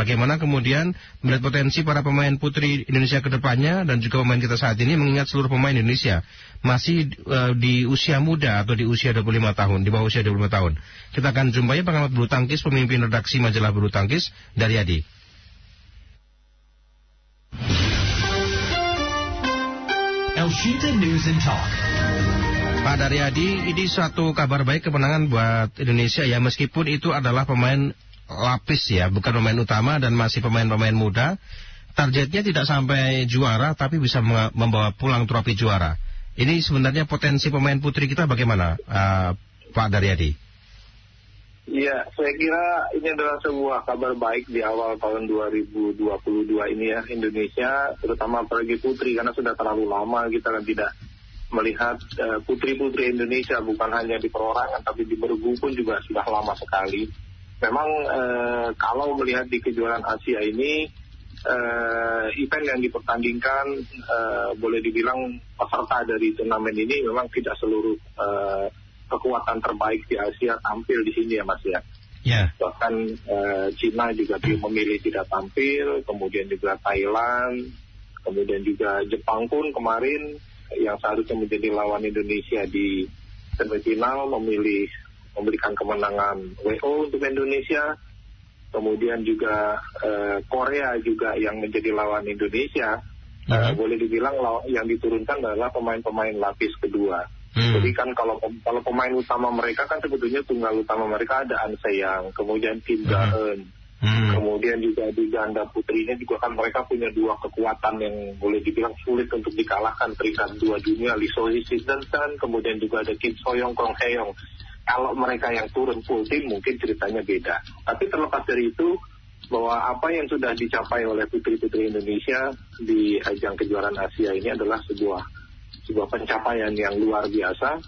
Bagaimana kemudian melihat potensi para pemain putri Indonesia ke depannya dan juga pemain kita saat ini mengingat seluruh pemain Indonesia masih uh, di usia muda atau di usia 25 tahun, di bawah usia 25 tahun. Kita akan jumpai pengamat bulu tangkis, pemimpin redaksi majalah bulu tangkis dari Adi. Elshita News and Talk. Pak Daryadi, ini suatu kabar baik kemenangan buat Indonesia ya, meskipun itu adalah pemain lapis ya, bukan pemain utama dan masih pemain-pemain muda. Targetnya tidak sampai juara, tapi bisa membawa pulang trofi juara. Ini sebenarnya potensi pemain putri kita bagaimana, uh, Pak Daryadi? Iya, saya kira ini adalah sebuah kabar baik di awal tahun 2022 ini ya Indonesia, terutama apalagi putri karena sudah terlalu lama kita kan tidak melihat uh, putri-putri Indonesia bukan hanya di perorangan tapi di bergu pun juga sudah lama sekali. Memang uh, kalau melihat di kejuaraan Asia ini uh, event yang dipertandingkan uh, boleh dibilang peserta dari turnamen ini memang tidak seluruh uh, kekuatan terbaik di Asia tampil di sini ya Mas ya. Yeah. Bahkan uh, Cina juga memilih tidak tampil, kemudian juga Thailand, kemudian juga Jepang pun kemarin yang seharusnya menjadi lawan Indonesia di semifinal memilih memberikan kemenangan WO untuk Indonesia. Kemudian juga uh, Korea juga yang menjadi lawan Indonesia. Uh, uh Boleh dibilang yang diturunkan adalah pemain-pemain lapis kedua. Hmm. Jadi kan kalau kalau pemain utama mereka kan sebetulnya tunggal utama mereka ada An Seyang, kemudian Kim hmm. Gaeun, Hmm. Kemudian juga di ganda putrinya juga kan mereka punya dua kekuatan yang boleh dibilang sulit untuk dikalahkan peringkat dua dunia Lee Sohee Sidensen, kemudian juga ada Kim Soyoung, Kong Heyong. Kalau mereka yang turun full tim mungkin ceritanya beda. Tapi terlepas dari itu bahwa apa yang sudah dicapai oleh putri-putri Indonesia di ajang kejuaraan Asia ini adalah sebuah sebuah pencapaian yang luar biasa.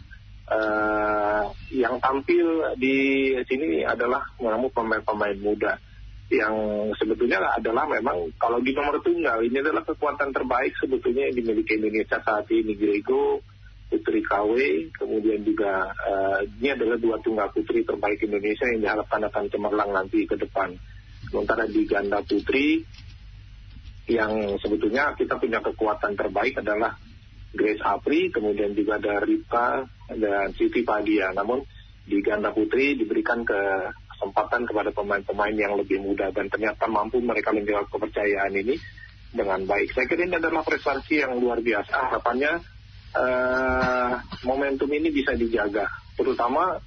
Uh, yang tampil di sini adalah mengamu pemain-pemain muda yang sebetulnya adalah memang kalau di nomor tunggal ini adalah kekuatan terbaik sebetulnya yang dimiliki Indonesia saat ini Grego, Putri KW, kemudian juga uh, ini adalah dua tunggal putri terbaik Indonesia yang diharapkan akan cemerlang nanti ke depan. Sementara di ganda putri yang sebetulnya kita punya kekuatan terbaik adalah Grace Apri, kemudian juga ada Rita dan Siti Padia. Namun di ganda putri diberikan ke kesempatan kepada pemain-pemain yang lebih muda dan ternyata mampu mereka menjawab kepercayaan ini dengan baik. Saya kira ini adalah prestasi yang luar biasa. Harapannya uh, momentum ini bisa dijaga, terutama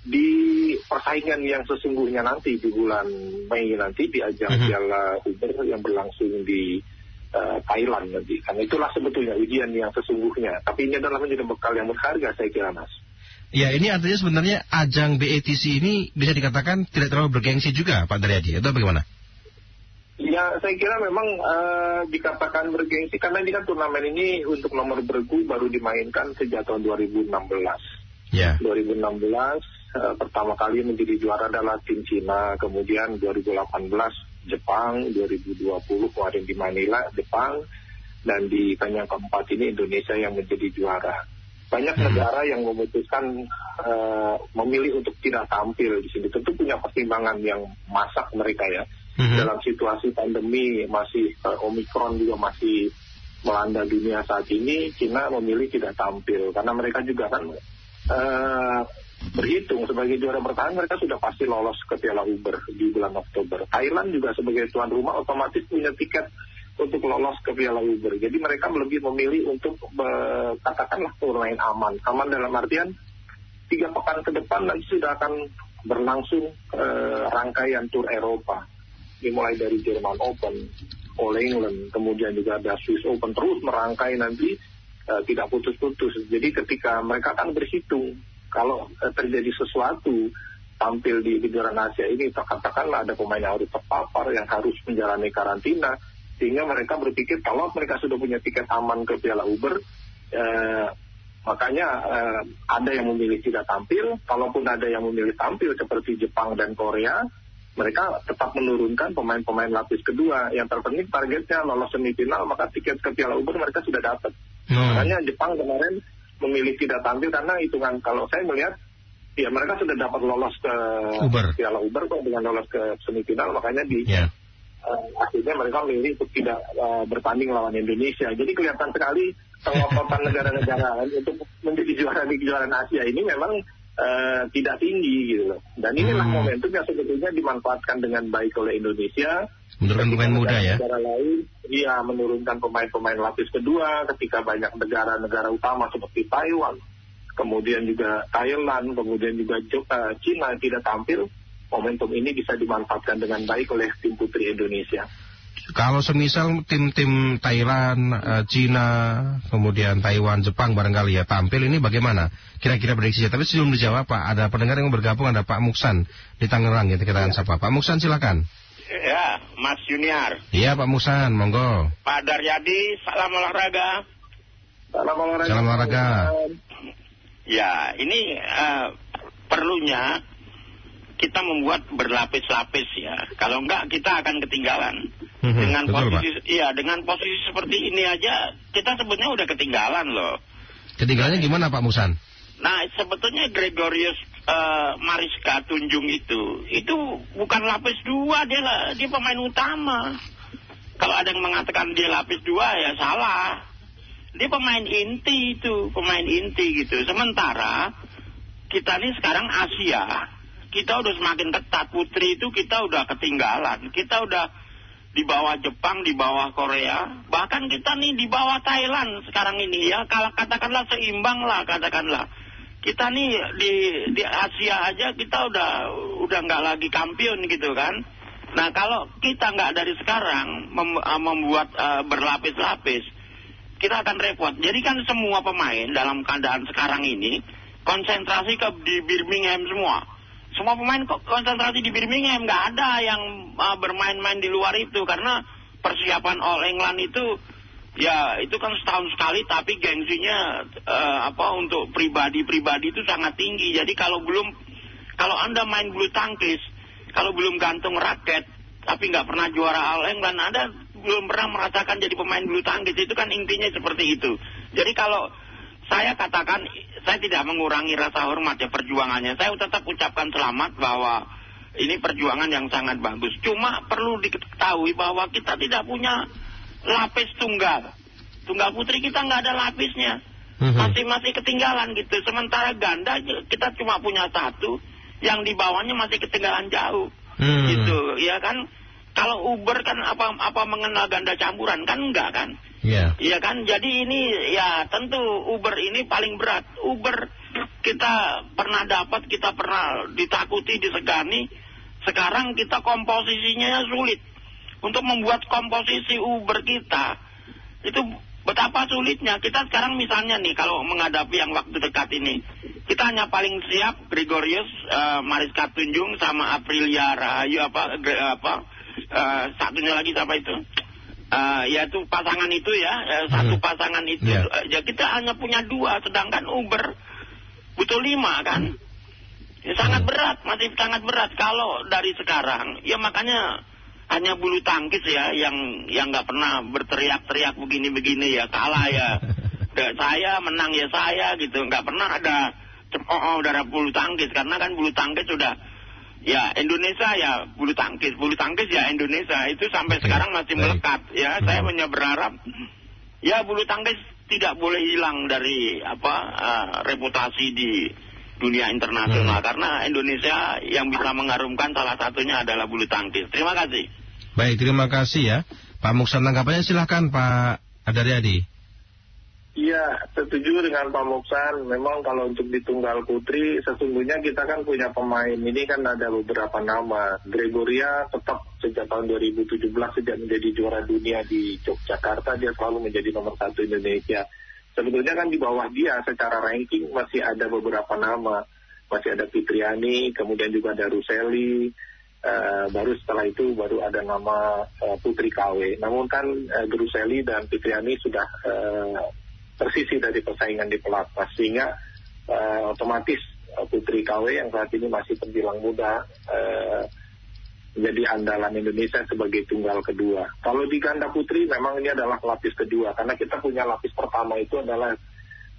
di persaingan yang sesungguhnya nanti di bulan Mei nanti di ajang mm-hmm. Piala Uber yang berlangsung di uh, Thailand nanti. Karena itulah sebetulnya ujian yang sesungguhnya. Tapi ini adalah menjadi bekal yang berharga saya kira Mas. Ya, ini artinya sebenarnya ajang BATC ini bisa dikatakan tidak terlalu bergengsi juga, Pak Daryadi, atau bagaimana? Ya, saya kira memang uh, dikatakan bergengsi karena ini kan turnamen ini untuk nomor bergu baru dimainkan sejak tahun 2016. Ya. 2016 uh, pertama kali menjadi juara adalah tim Cina, kemudian 2018 Jepang, 2020 kemarin di Manila Jepang, dan di kanyang keempat ini Indonesia yang menjadi juara banyak hmm. negara yang memutuskan uh, memilih untuk tidak tampil di sini. Tentu punya pertimbangan yang masak mereka ya. Hmm. Dalam situasi pandemi masih uh, Omikron juga masih melanda dunia saat ini, Cina memilih tidak tampil karena mereka juga kan uh, berhitung sebagai juara bertahan mereka sudah pasti lolos ke Piala Uber di bulan Oktober. Thailand juga sebagai tuan rumah otomatis punya tiket untuk lolos ke Piala Uber. Jadi mereka lebih memilih untuk uh, katakanlah bermain aman. Aman dalam artian tiga pekan ke depan nanti sudah akan berlangsung uh, rangkaian tur Eropa. Dimulai dari Jerman Open, All England, kemudian juga ada Swiss Open terus merangkai nanti uh, tidak putus-putus. Jadi ketika mereka akan berhitung kalau uh, terjadi sesuatu tampil di kejuaraan Asia ini, katakanlah ada pemain yang harus terpapar, yang harus menjalani karantina, sehingga mereka berpikir kalau mereka sudah punya tiket aman ke Piala Uber eh, makanya eh, ada yang memilih tidak tampil kalaupun ada yang memilih tampil seperti Jepang dan Korea mereka tetap menurunkan pemain-pemain lapis kedua yang terpenting targetnya lolos semifinal maka tiket ke Piala Uber mereka sudah dapat hmm. makanya Jepang kemarin memilih tidak tampil karena hitungan kalau saya melihat ya mereka sudah dapat lolos ke Uber. Piala Uber kok dengan lolos ke semifinal makanya di yeah akhirnya mereka memilih untuk tidak uh, bertanding lawan Indonesia. Jadi kelihatan sekali pengototan negara-negara untuk menjadi juara di kejuaraan Asia ini memang uh, tidak tinggi gitu loh. Dan inilah hmm. momentum yang sebetulnya dimanfaatkan dengan baik oleh Indonesia. Menurunkan pemain muda ya? Negara lain, iya menurunkan pemain-pemain lapis kedua ketika banyak negara-negara utama seperti Taiwan, kemudian juga Thailand, kemudian juga uh, Cina tidak tampil momentum ini bisa dimanfaatkan dengan baik oleh tim putri Indonesia. Kalau semisal tim-tim Thailand, uh, Cina, kemudian Taiwan, Jepang barangkali ya tampil ini bagaimana? Kira-kira prediksinya. Tapi sebelum dijawab Pak, ada pendengar yang bergabung ada Pak Muksan di Tangerang ya kita akan ya. sapa. Pak Muksan silakan. Ya, Mas Junior. Iya Pak Muksan, monggo. Pak Daryadi, salam olahraga. Salam olahraga. Salam olahraga. Ya, ini uh, perlunya kita membuat berlapis-lapis ya. Kalau enggak kita akan ketinggalan. Hmm, dengan betul, posisi iya dengan posisi seperti ini aja kita sebetulnya udah ketinggalan loh. Ketinggalannya gimana Pak Musan? Nah, sebetulnya Gregorius uh, Mariska Tunjung itu itu bukan lapis dua dia lah, dia pemain utama. Kalau ada yang mengatakan dia lapis dua ya salah. Dia pemain inti itu, pemain inti gitu. Sementara kita ini sekarang Asia, kita udah semakin ketat. Putri itu kita udah ketinggalan. Kita udah di bawah Jepang, di bawah Korea, bahkan kita nih di bawah Thailand sekarang ini ya. Kalau katakanlah seimbang lah, katakanlah. Kita nih di di Asia aja kita udah udah nggak lagi kampion gitu kan. Nah kalau kita nggak dari sekarang mem, uh, membuat uh, berlapis-lapis, kita akan repot. Jadi kan semua pemain dalam keadaan sekarang ini konsentrasi ke di Birmingham semua semua pemain konsentrasi di Birmingham. Nggak ada yang uh, bermain-main di luar itu. Karena persiapan All England itu ya itu kan setahun sekali. Tapi gengsinya uh, apa untuk pribadi-pribadi itu sangat tinggi. Jadi kalau belum kalau anda main bulu tangkis kalau belum gantung raket tapi nggak pernah juara All England anda belum pernah merasakan jadi pemain bulu tangkis. Itu kan intinya seperti itu. Jadi kalau saya katakan saya tidak mengurangi rasa hormat ya perjuangannya. Saya tetap ucapkan selamat bahwa ini perjuangan yang sangat bagus. Cuma perlu diketahui bahwa kita tidak punya lapis tunggal. Tunggal putri kita nggak ada lapisnya. Mhm. Masih masih ketinggalan gitu. Sementara ganda kita cuma punya satu yang di bawahnya masih ketinggalan jauh. Hmm. Gitu, ya kan? Kalau Uber kan apa apa mengenal ganda campuran kan enggak kan? Iya. Yeah. Iya kan? Jadi ini ya tentu Uber ini paling berat. Uber kita pernah dapat, kita pernah ditakuti, disegani. Sekarang kita komposisinya sulit. Untuk membuat komposisi Uber kita itu betapa sulitnya. Kita sekarang misalnya nih kalau menghadapi yang waktu dekat ini, kita hanya paling siap Gregorius, uh, Mariska Tunjung sama Aprilia Rahayu apa apa uh, satunya lagi siapa itu? Uh, yaitu pasangan itu ya, uh, satu hmm. pasangan itu, yeah. uh, ya kita hanya punya dua, sedangkan Uber butuh lima kan. Ya, sangat hmm. berat, masih sangat berat kalau dari sekarang. Ya makanya hanya bulu tangkis ya yang yang nggak pernah berteriak-teriak begini-begini ya kalah ya. saya menang ya saya gitu, nggak pernah ada oh, oh darah bulu tangkis karena kan bulu tangkis sudah Ya Indonesia ya bulu tangkis, bulu tangkis ya Indonesia itu sampai okay. sekarang masih Baik. melekat. Ya hmm. saya hanya berharap ya bulu tangkis tidak boleh hilang dari apa uh, reputasi di dunia internasional hmm. karena Indonesia yang bisa mengharumkan salah satunya adalah bulu tangkis. Terima kasih. Baik, terima kasih ya. Pak Muksan tanggapannya silahkan Pak Adaryadi. Iya, setuju dengan Pak Moksan. Memang kalau untuk di tunggal putri, sesungguhnya kita kan punya pemain. Ini kan ada beberapa nama. Gregoria tetap sejak tahun 2017 sejak menjadi juara dunia di Yogyakarta, dia selalu menjadi nomor satu Indonesia. Sebetulnya kan di bawah dia secara ranking masih ada beberapa nama. Masih ada Fitriani, kemudian juga ada Ruseli, Uh, baru setelah itu baru ada nama uh, Putri KW. Namun kan uh, Gruseli dan Fitriani sudah uh, tersisi dari persaingan di pelatnas sehingga uh, otomatis uh, Putri KW yang saat ini masih terbilang muda uh, menjadi andalan Indonesia sebagai tunggal kedua. Kalau di ganda putri memang ini adalah lapis kedua karena kita punya lapis pertama itu adalah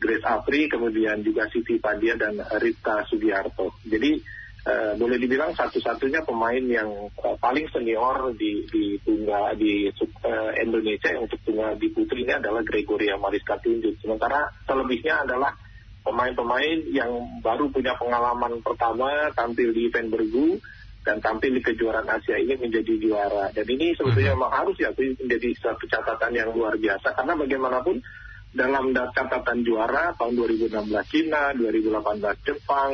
Grace Apri, kemudian juga Siti Padia dan Rita Sugiarto. Jadi uh, boleh dibilang satu-satunya pemain yang uh, paling senior di di tunggal di uh, Indonesia yang untuk tunggal di putri ini adalah Gregoria Mariska Tunjuk. Sementara selebihnya adalah pemain-pemain yang baru punya pengalaman pertama tampil di event bergu dan tampil di kejuaraan Asia ini menjadi juara. Dan ini sebetulnya mhm. memang harus ya menjadi satu catatan yang luar biasa karena bagaimanapun dalam catatan juara tahun 2016 Cina, 2018 Jepang,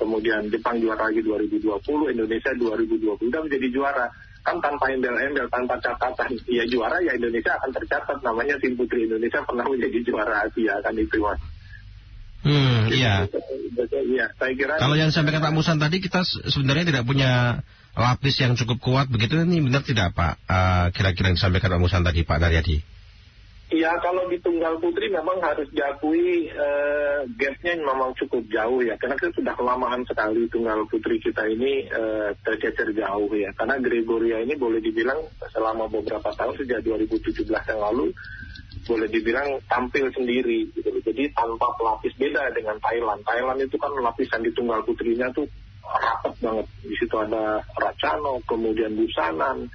kemudian Jepang juara lagi 2020, Indonesia 2020 sudah menjadi juara. Kan tanpa embel-embel, tanpa catatan, ya juara ya Indonesia akan tercatat namanya tim putri Indonesia pernah menjadi juara Asia kan itu mas. Hmm, iya. Iya, saya kira. Kalau yang sampai kata Musan tadi kita sebenarnya tidak punya lapis yang cukup kuat begitu ini benar tidak Pak? Uh, kira-kira yang disampaikan Pak Musan tadi Pak Daryadi. Iya, kalau di tunggal putri memang harus diakui uh, gapnya memang cukup jauh ya. Karena kita sudah kelamaan sekali tunggal putri kita ini uh, tercecer jauh ya. Karena Gregoria ini boleh dibilang selama beberapa tahun sejak 2017 yang lalu boleh dibilang tampil sendiri gitu. Jadi tanpa pelapis beda dengan Thailand. Thailand itu kan lapisan di tunggal putrinya tuh rapat banget. Di situ ada Racano, kemudian Busanan,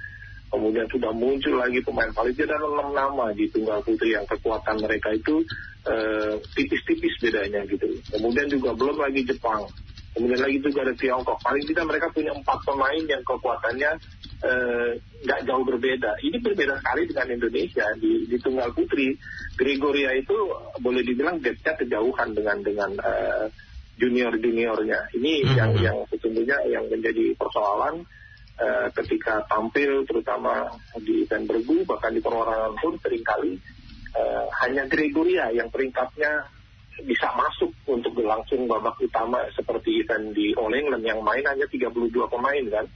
kemudian sudah muncul lagi pemain paling dan enam nama di tunggal putri yang kekuatan mereka itu eh, tipis-tipis bedanya gitu. Kemudian juga belum lagi Jepang. Kemudian lagi juga ada Tiongkok. Paling tidak mereka punya empat pemain yang kekuatannya Eh, nggak uh, jauh berbeda. Ini berbeda sekali dengan Indonesia di, di tunggal putri. Gregoria itu boleh dibilang gapnya kejauhan dengan dengan uh, junior juniornya. Ini mm -hmm. yang yang sesungguhnya yang menjadi persoalan uh, ketika tampil terutama di event bergu bahkan di perorangan pun sering kali uh, hanya Gregoria yang peringkatnya bisa masuk untuk langsung babak utama seperti event di All England yang main hanya 32 pemain kan.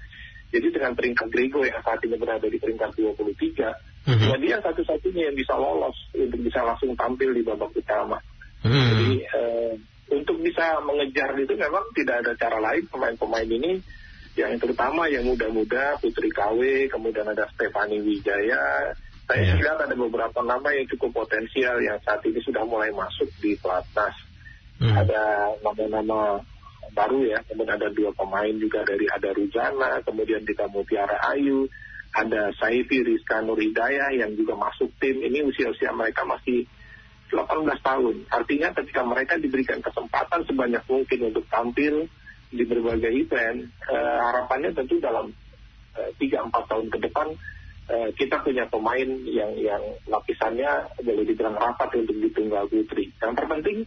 Jadi dengan peringkat Grego yang saat ini berada di peringkat 23, mm-hmm. ya dia satu-satunya yang bisa lolos untuk bisa langsung tampil di babak utama. Mm-hmm. Jadi uh, untuk bisa mengejar itu memang tidak ada cara lain pemain-pemain ini yang terutama yang muda-muda Putri KW, kemudian ada Stefani Wijaya. Saya yeah. lihat ada beberapa nama yang cukup potensial yang saat ini sudah mulai masuk di pelatnas. Mm. Ada nama-nama baru ya. Kemudian ada dua pemain juga dari ada Rujana, kemudian kita Mutiara Ayu, ada Saifi Rizka Nuridaya yang juga masuk tim. Ini usia-usia mereka masih 18 tahun. Artinya ketika mereka diberikan kesempatan sebanyak mungkin untuk tampil di berbagai event, eh, harapannya tentu dalam eh, tiga 3 4 tahun ke depan eh, kita punya pemain yang yang lapisannya boleh dibilang rapat untuk ditunggal putri. Yang terpenting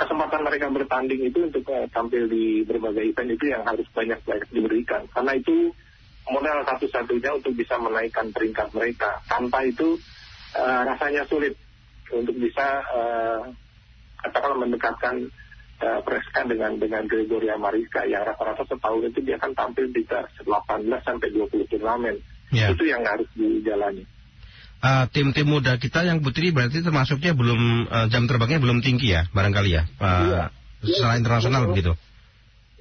kesempatan mereka bertanding itu untuk uh, tampil di berbagai event itu yang harus banyak-banyak diberikan. Karena itu modal satu-satunya untuk bisa menaikkan peringkat mereka. Tanpa itu uh, rasanya sulit untuk bisa uh, katakanlah mendekatkan uh, dengan dengan Gregoria Mariska yang rata-rata setahun itu dia akan tampil di 18 sampai 20 turnamen. Yeah. Itu yang harus dijalani tim-tim uh, muda kita yang putri berarti termasuknya belum uh, jam terbangnya belum tinggi ya barangkali ya uh, iya. secara internasional betul. begitu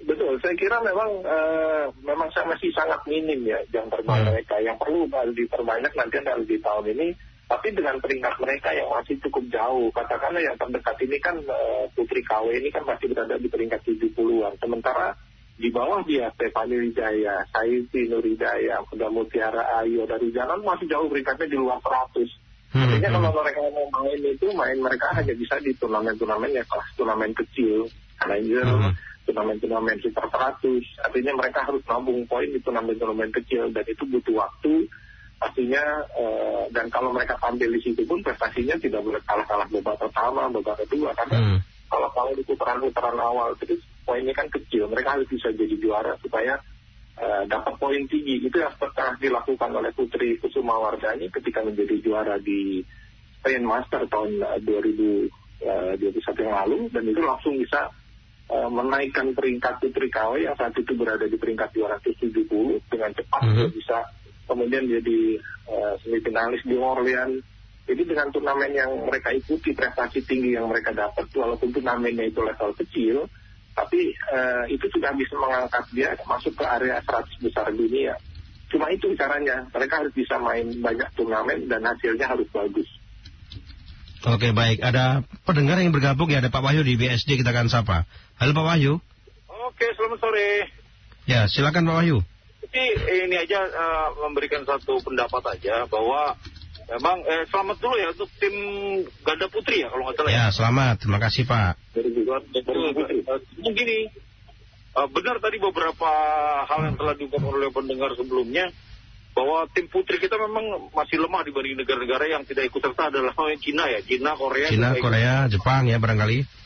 betul saya kira memang uh, memang masih sangat minim ya jam terbang hmm. mereka yang perlu diperbanyak nanti adalah di tahun ini tapi dengan peringkat mereka yang masih cukup jauh katakanlah yang terdekat ini kan uh, Putri KW ini kan masih berada di peringkat 70-an sementara di bawah dia Stefani Wijaya, Saiti Nuridaya, Kuda Mutiara Ayu dari jalan masih jauh peringkatnya di luar 100. Hmm, Artinya hmm. kalau mereka mau main itu, main mereka hanya bisa di turnamen-turnamen ya kelas turnamen kecil, Challenger, hmm. turnamen-turnamen super 100. Artinya mereka harus nabung poin di turnamen-turnamen kecil dan itu butuh waktu. Pastinya uh, dan kalau mereka tampil di situ pun prestasinya tidak boleh kalah-kalah babak pertama, babak kedua karena hmm. kalau kalau di putaran-putaran awal terus poinnya kan kecil, mereka harus bisa jadi juara supaya uh, dapat poin tinggi. Itu yang pernah dilakukan oleh Putri Kusuma Wardani ketika menjadi juara di Spain Master tahun uh, 2021 yang lalu dan itu langsung bisa uh, menaikkan peringkat Putri KW yang saat itu berada di peringkat 270 dengan cepat mm -hmm. bisa kemudian jadi uh, semifinalis di Orleans. Jadi dengan turnamen yang mereka ikuti, prestasi tinggi yang mereka dapat, walaupun turnamennya itu level kecil, tapi uh, itu sudah bisa mengangkat dia masuk ke area 100 besar dunia. Cuma itu caranya, mereka harus bisa main banyak turnamen dan hasilnya harus bagus. Oke baik, ada pendengar yang bergabung ya, ada Pak Wahyu di BSD kita akan sapa. Halo Pak Wahyu. Oke, selamat sore. Ya, silakan Pak Wahyu. Jadi ini aja uh, memberikan satu pendapat aja bahwa memang eh, selamat dulu ya untuk tim ganda putri ya kalau nggak salah. Ya, selamat. Terima kasih Pak. Dari putri. Uh, uh, benar tadi beberapa hal yang telah diungkapkan oleh pendengar sebelumnya bahwa tim putri kita memang masih lemah dibanding negara-negara yang tidak ikut serta adalah Cina ya, Cina, Korea. Cina, Korea, ikut. Jepang ya barangkali.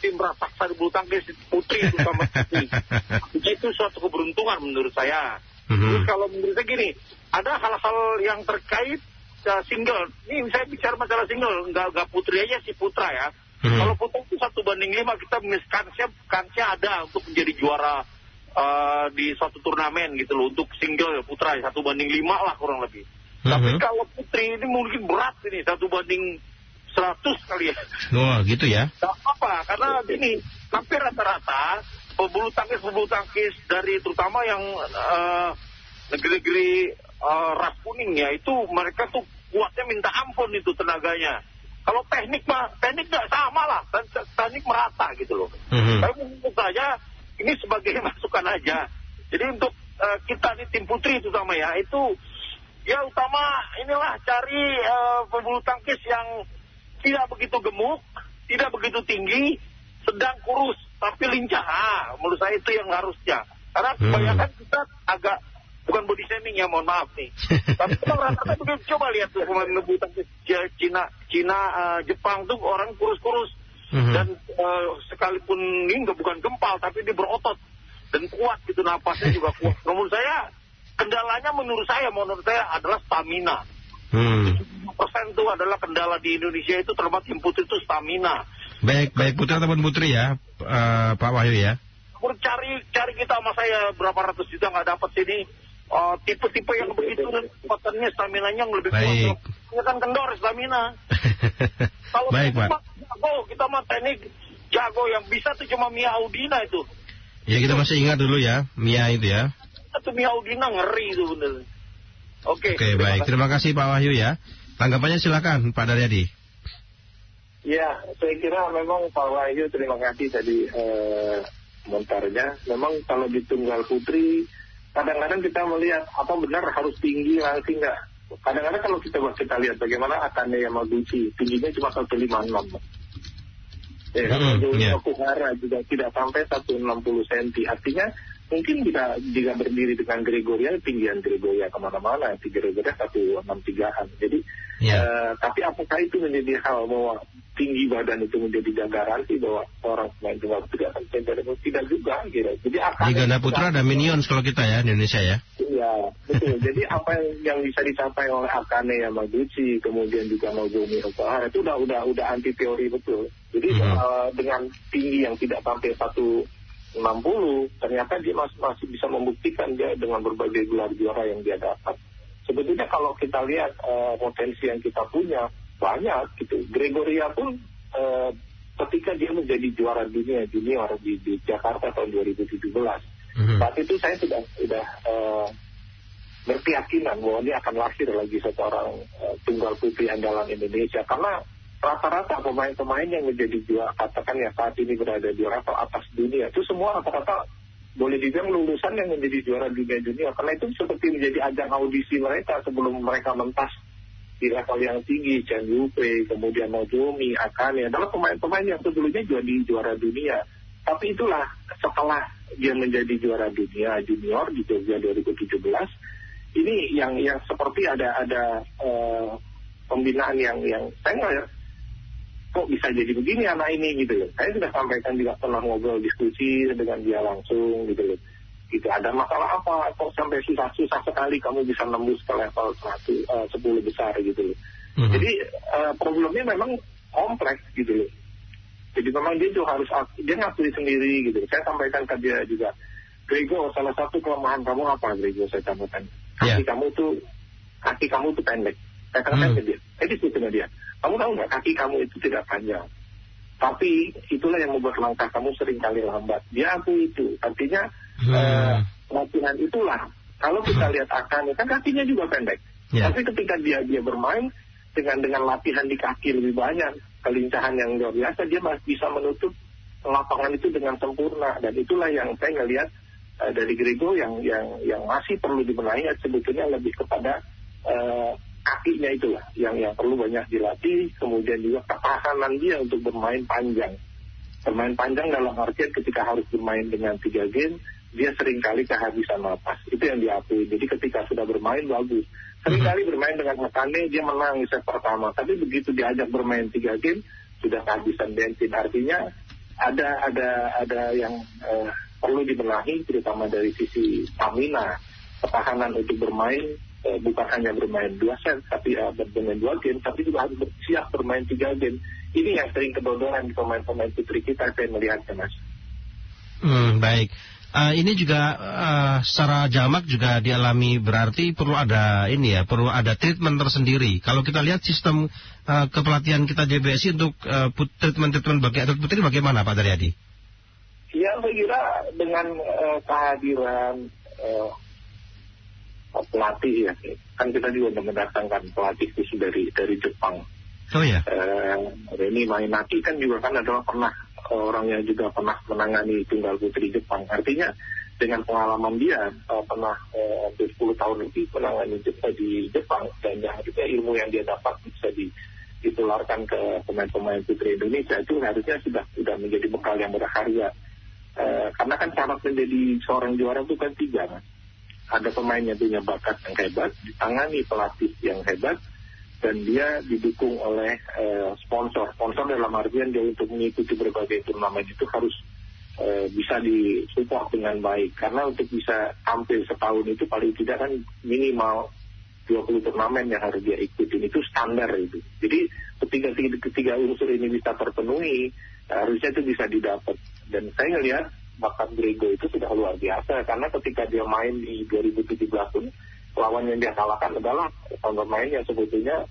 Tim raksasa di bulu tangkis putri terutama putri. itu suatu keberuntungan menurut saya. Mm-hmm. Terus kalau menurut saya gini, ada hal-hal yang terkait uh, single. Ini saya bicara masalah single, nggak nggak putri aja si putra ya. Mm-hmm. Kalau putra itu satu banding lima kita kansnya kansnya ada untuk menjadi juara uh, di suatu turnamen gitu loh untuk single putra satu banding lima lah kurang lebih. Mm-hmm. Tapi kalau putri ini mungkin berat ini satu banding seratus kali ya. Oh gitu ya? Gak apa karena ini hampir rata-rata pebulu tangkis pebulu tangkis dari terutama yang uh, negeri-negeri uh, ras kuning ya itu mereka tuh kuatnya minta ampun itu tenaganya. Kalau teknik mah teknik nggak sama lah, teknik merata gitu loh. Mm-hmm. Tapi menurut saya ini sebagai masukan aja. Jadi untuk uh, kita di tim putri terutama ya itu ya utama inilah cari uh, pebulu tangkis yang tidak begitu gemuk, tidak begitu tinggi, sedang kurus tapi lincah. Ah, menurut saya itu yang harusnya. Karena hmm. kebanyakan hmm. kita agak bukan body shaming ya, mohon maaf nih. tapi kita rata-rata begitu coba lihat tuh pemain tangkis Cina, Cina, uh, Jepang tuh orang kurus-kurus hmm Dan uh, sekalipun ini bukan gempal, tapi dia berotot dan kuat gitu napasnya juga kuat. Menurut saya kendalanya menurut saya menurut saya adalah stamina. Hmm. Persen itu adalah kendala di Indonesia itu termasuk tim putri itu stamina. Baik, baik putra ataupun putri ya, uh, Pak Wahyu ya. Cari cari kita sama saya berapa ratus juta nggak dapat sini. Uh, tipe-tipe yang begitu kekuatannya stamina yang lebih baik. kuat. Ini kan kendor stamina. Kalau baik, Pak jago, kita mah teknik jago yang bisa tuh cuma Mia Audina itu. Ya kita masih ingat dulu ya, Mia itu ya. Itu Mia Audina ngeri itu bener. Oke. Okay, Oke, okay, baik. Terima kasih Pak Wahyu ya. Tanggapannya silakan Pak Daryadi. Ya, saya kira memang Pak Wahyu terima kasih tadi eh, montarnya. Memang kalau di tunggal putri kadang-kadang kita melihat apa benar harus tinggi langsing nggak kadang-kadang kalau kita kita lihat bagaimana Akane Yamaguchi tingginya cuma 156 ya mm, yeah. Okuhara juga tidak sampai 160 cm artinya mungkin jika jika berdiri dengan Gregoria tinggian Gregoria ke mana-mana Gregoria 163an jadi yeah. uh, tapi apakah itu menjadi hal bahwa tinggi badan itu menjadi garansi bahwa orang pemain tunggal tidak akan tidak juga gitu. Jadi akan di ganda putra ada minions kalau kita ya di Indonesia ya. Iya betul. Jadi apa yang, yang bisa dicapai oleh Akane Yamaguchi kemudian juga Nozomi Okuhara itu udah udah udah anti teori betul. Jadi hmm. uh, dengan tinggi yang tidak sampai satu 60 ternyata dia masih masih bisa membuktikan dia dengan berbagai gelar juara yang dia dapat. Sebetulnya kalau kita lihat uh, potensi yang kita punya banyak gitu. Gregoria pun uh, ketika dia menjadi juara dunia junior di, di Jakarta tahun 2017, mm-hmm. saat itu saya sudah sudah uh, berkeyakinan bahwa dia akan lahir lagi seorang uh, tunggal putri andalan Indonesia karena rata-rata pemain-pemain yang menjadi juara katakan ya saat ini berada di level atas dunia. Itu semua rata-rata boleh dibilang lulusan yang menjadi juara dunia junior karena itu seperti menjadi ajang audisi mereka sebelum mereka mentas di level yang tinggi, Chen Yupei, kemudian Nozomi, Akane. Adalah pemain-pemain yang sebelumnya juga di juara dunia. Tapi itulah setelah dia menjadi juara dunia junior di Jogja 2017, ini yang yang seperti ada ada uh, pembinaan yang yang saya kok bisa jadi begini anak ini gitu loh. Saya sudah sampaikan juga pernah ngobrol diskusi dengan dia langsung gitu loh. Gitu ada masalah apa? Kok sampai susah-susah sekali kamu bisa nembus ke level satu uh, sepuluh besar gitu loh. Mm-hmm. jadi uh, problemnya memang kompleks gitu loh. Jadi memang dia tuh harus dia ngakui sendiri gitu saya sampaikan ke dia juga Grego salah satu kelemahan kamu apa Grego? Saya sampaikan. Kaki yeah. kamu tuh kaki kamu tuh pendek. Saya katakan mm. ke dia. Saya diskusi dia kamu tahu nggak kaki kamu itu tidak panjang. Tapi itulah yang membuat langkah kamu sering kali lambat. Dia aku itu. Artinya hmm. uh, latihan itulah. Kalau kita lihat akan kan kakinya juga pendek. Yeah. tapi ketika dia dia bermain dengan dengan latihan di kaki lebih banyak kelincahan yang luar biasa dia masih bisa menutup lapangan itu dengan sempurna. Dan itulah yang saya ngelihat uh, dari Grego yang yang yang masih perlu dibenahi sebetulnya lebih kepada uh, kakinya itulah yang yang perlu banyak dilatih kemudian juga ketahanan dia untuk bermain panjang. Bermain panjang dalam artian ketika harus bermain dengan tiga game dia sering kali kehabisan napas itu yang diakui. Jadi ketika sudah bermain bagus. Seringkali mhm. bermain dengan Hakane dia menang di set pertama. Tapi begitu diajak bermain tiga game sudah kehabisan bensin. Artinya ada ada ada yang uh, perlu dibenahi terutama dari sisi stamina ketahanan untuk bermain uh, bukan hanya bermain dua set tapi uh, bermain dua game tapi juga harus siap bermain tiga game ini yang sering kedodoran di pemain-pemain putri kita saya melihatnya mas. Hmm, baik. Uh, ini juga uh, secara jamak juga dialami berarti perlu ada ini ya perlu ada treatment tersendiri. Kalau kita lihat sistem uh, kepelatihan kita JBSI untuk uh, treatment treatment bagi atlet putri bagaimana Pak Daryadi? Ya saya kira dengan uh, kehadiran uh, pelatih ya, kan kita juga mendatangkan pelatih khusus dari dari Jepang. Oh ya. Uh, Reni Mainaki kan juga kan adalah pernah orang yang juga pernah menangani tunggal putri Jepang. Artinya dengan pengalaman dia uh, pernah uh, 10 tahun lebih menangani Jepang di Jepang dan ya, ilmu yang dia dapat bisa di ditularkan ke pemain-pemain putri Indonesia itu harusnya sudah sudah menjadi bekal yang berharga Eh, karena kan syarat menjadi seorang juara itu kan tiga mas. Ada pemain yang punya bakat yang hebat, ditangani pelatih yang hebat, dan dia didukung oleh uh, sponsor. Sponsor dalam artian dia untuk mengikuti berbagai turnamen itu harus uh, bisa disupport dengan baik. Karena untuk bisa tampil setahun itu paling tidak kan minimal 20 turnamen yang harus dia ikutin itu standar itu. Jadi ketiga, ketiga unsur ini bisa terpenuhi, harusnya itu bisa didapat dan saya ngelihat bakat Grego itu sudah luar biasa karena ketika dia main di 2017 pun lawan yang dia kalahkan adalah pemain yang sebetulnya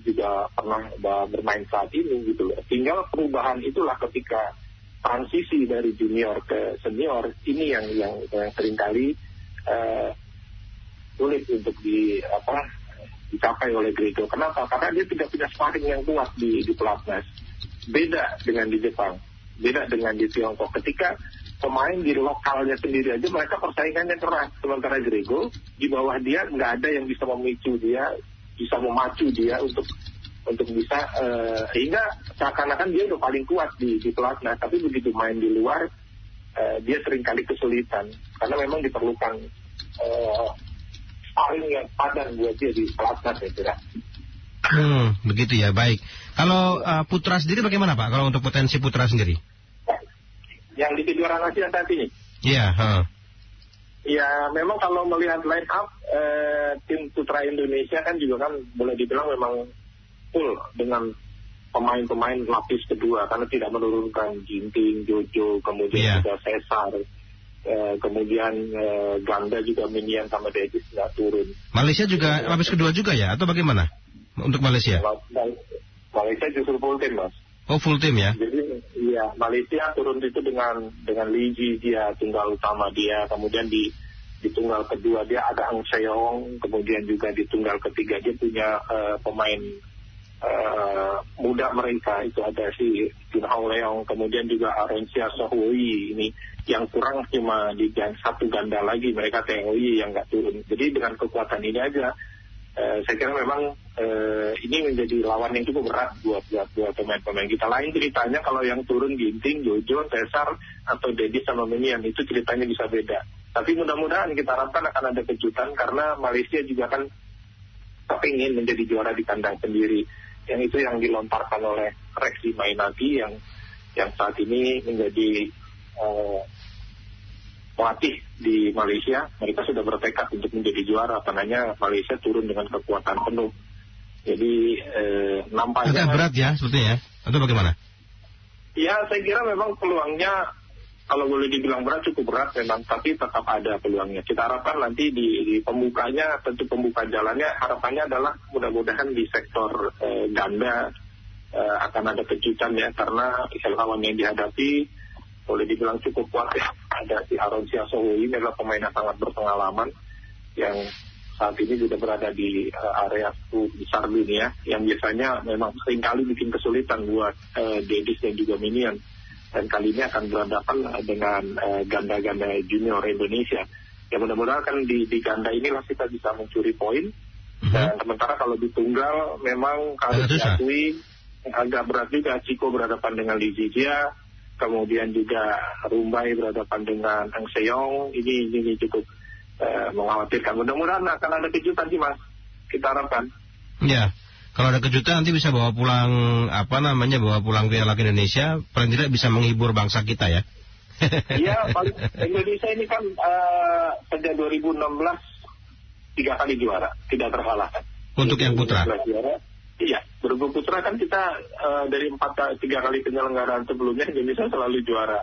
juga pernah bermain saat ini gitu loh. Tinggal perubahan itulah ketika transisi dari junior ke senior ini yang yang, yang sering kali uh, sulit untuk di apa dicapai oleh Grego. Kenapa? Karena dia tidak punya sparring yang kuat di di pelatnas. Beda dengan di Jepang beda dengan di Tiongkok. Ketika pemain di lokalnya sendiri aja mereka persaingannya keras. Sementara Grego di bawah dia nggak ada yang bisa memicu dia, bisa memacu dia untuk untuk bisa uh, sehingga seakan-akan dia udah paling kuat di di pelatnas. Tapi begitu main di luar uh, dia sering kali kesulitan karena memang diperlukan uh, sparring yang padan buat dia di pelatnas ya kira. Hmm, begitu ya, baik. Kalau uh, Putra sendiri bagaimana Pak? Kalau untuk potensi Putra sendiri? Yang di kejuaraan Asia saat ini? Iya. Yeah, Ya, memang kalau melihat line up eh, tim Putra Indonesia kan juga kan boleh dibilang memang full dengan pemain-pemain lapis kedua karena tidak menurunkan Jinting, Jojo, kemudian yeah. juga Cesar, eh, kemudian eh, Ganda juga Minian sama Davis nggak turun. Malaysia juga lapis kedua juga ya atau bagaimana untuk Malaysia? Malaysia justru full tim mas. Oh full tim ya? Jadi ya Malaysia turun itu dengan dengan Liji dia tunggal utama dia, kemudian di di tunggal kedua dia ada Ang Seong, kemudian juga di tunggal ketiga dia punya uh, pemain uh, muda mereka itu ada si Jun Hong Leong, kemudian juga Arencia Sohui ini yang kurang cuma di satu ganda lagi mereka TNI yang nggak turun. Jadi dengan kekuatan ini aja uh, saya kira memang uh, ini menjadi lawan yang cukup berat buat buat buat pemain-pemain kita. Lain ceritanya kalau yang turun Ginting, Jojo, Cesar atau Dedi sama Minian itu ceritanya bisa beda. Tapi mudah-mudahan kita harapkan akan ada kejutan karena Malaysia juga kan kepingin menjadi juara di kandang sendiri. Yang itu yang dilontarkan oleh Rexy Mainaki yang yang saat ini menjadi uh, pelatih di Malaysia, mereka sudah bertekad untuk menjadi juara. Karena Malaysia turun dengan kekuatan penuh. Jadi eh, nampaknya... Agak berat ya sepertinya, atau bagaimana? Ya, saya kira memang peluangnya kalau boleh dibilang berat cukup berat memang, tapi tetap ada peluangnya. Kita harapkan nanti di, di pembukanya, tentu pembuka jalannya, harapannya adalah mudah-mudahan di sektor eh, ganda eh, akan ada kejutan ya, karena lawan yang dihadapi boleh dibilang cukup kuat ya. Ada si Aaron Siasowo ini adalah pemain yang sangat berpengalaman yang saat ini sudah berada di uh, area besar dunia yang biasanya memang sering kali bikin kesulitan buat uh, Dedis dan juga Minion. dan kali ini akan berhadapan dengan uh, ganda-ganda junior Indonesia. Ya mudah-mudahan kan di, di ganda inilah kita bisa mencuri poin. Mm-hmm. Dan sementara kalau di tunggal memang harus diakui agak berat juga. Ciko berhadapan dengan Li Zijia, kemudian juga Rumbai berhadapan dengan Ang Seyong. Ini ini cukup uh, mengkhawatirkan. Mudah-mudahan akan ada kejutan sih mas. Kita harapkan. Ya. Kalau ada kejutan nanti bisa bawa pulang apa namanya bawa pulang piala ke Indonesia, paling tidak bisa menghibur bangsa kita ya. Iya, Indonesia ini kan uh, sejak 2016 tiga kali juara, tidak terkalahkan. Untuk yang putra. Juara, bergu putra kan kita uh, dari empat tiga kali penyelenggaraan sebelumnya Indonesia selalu juara.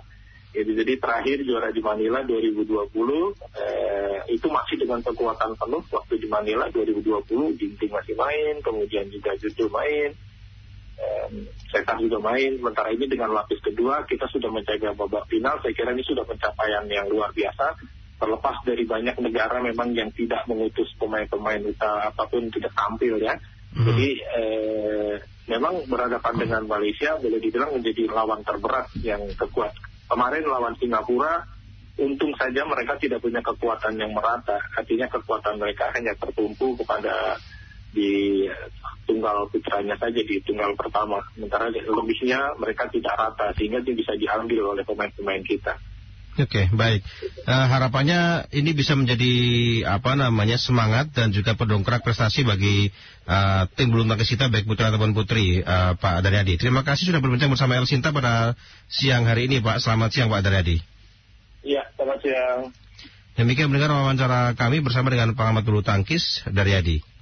Jadi, jadi terakhir juara di Manila 2020 eh, itu masih dengan kekuatan penuh waktu di Manila 2020 Ginting masih main, kemudian juga Juju main, eh, Setan juga main. Sementara ini dengan lapis kedua kita sudah menjaga babak final. Saya kira ini sudah pencapaian yang luar biasa. Terlepas dari banyak negara memang yang tidak mengutus pemain-pemain utama apa pun tidak tampil ya. Hmm. Jadi eh, memang berhadapan dengan Malaysia boleh dibilang menjadi lawan terberat yang kekuat Kemarin lawan Singapura, untung saja mereka tidak punya kekuatan yang merata. Artinya kekuatan mereka hanya tertumpu kepada di tunggal putranya saja di tunggal pertama. Sementara lebihnya mereka tidak rata sehingga itu bisa diambil oleh pemain-pemain kita. Oke, okay, baik. Uh, harapannya ini bisa menjadi apa namanya semangat dan juga pendongkrak prestasi bagi uh, tim bulu tangkis kita baik putra ataupun putri, uh, Pak Daryadi. Terima kasih sudah berbincang bersama El Sinta pada siang hari ini, Pak. Selamat siang, Pak Daryadi. Iya, selamat siang. Demikian mendengar wawancara kami bersama dengan pengamat bulu tangkis Daryadi.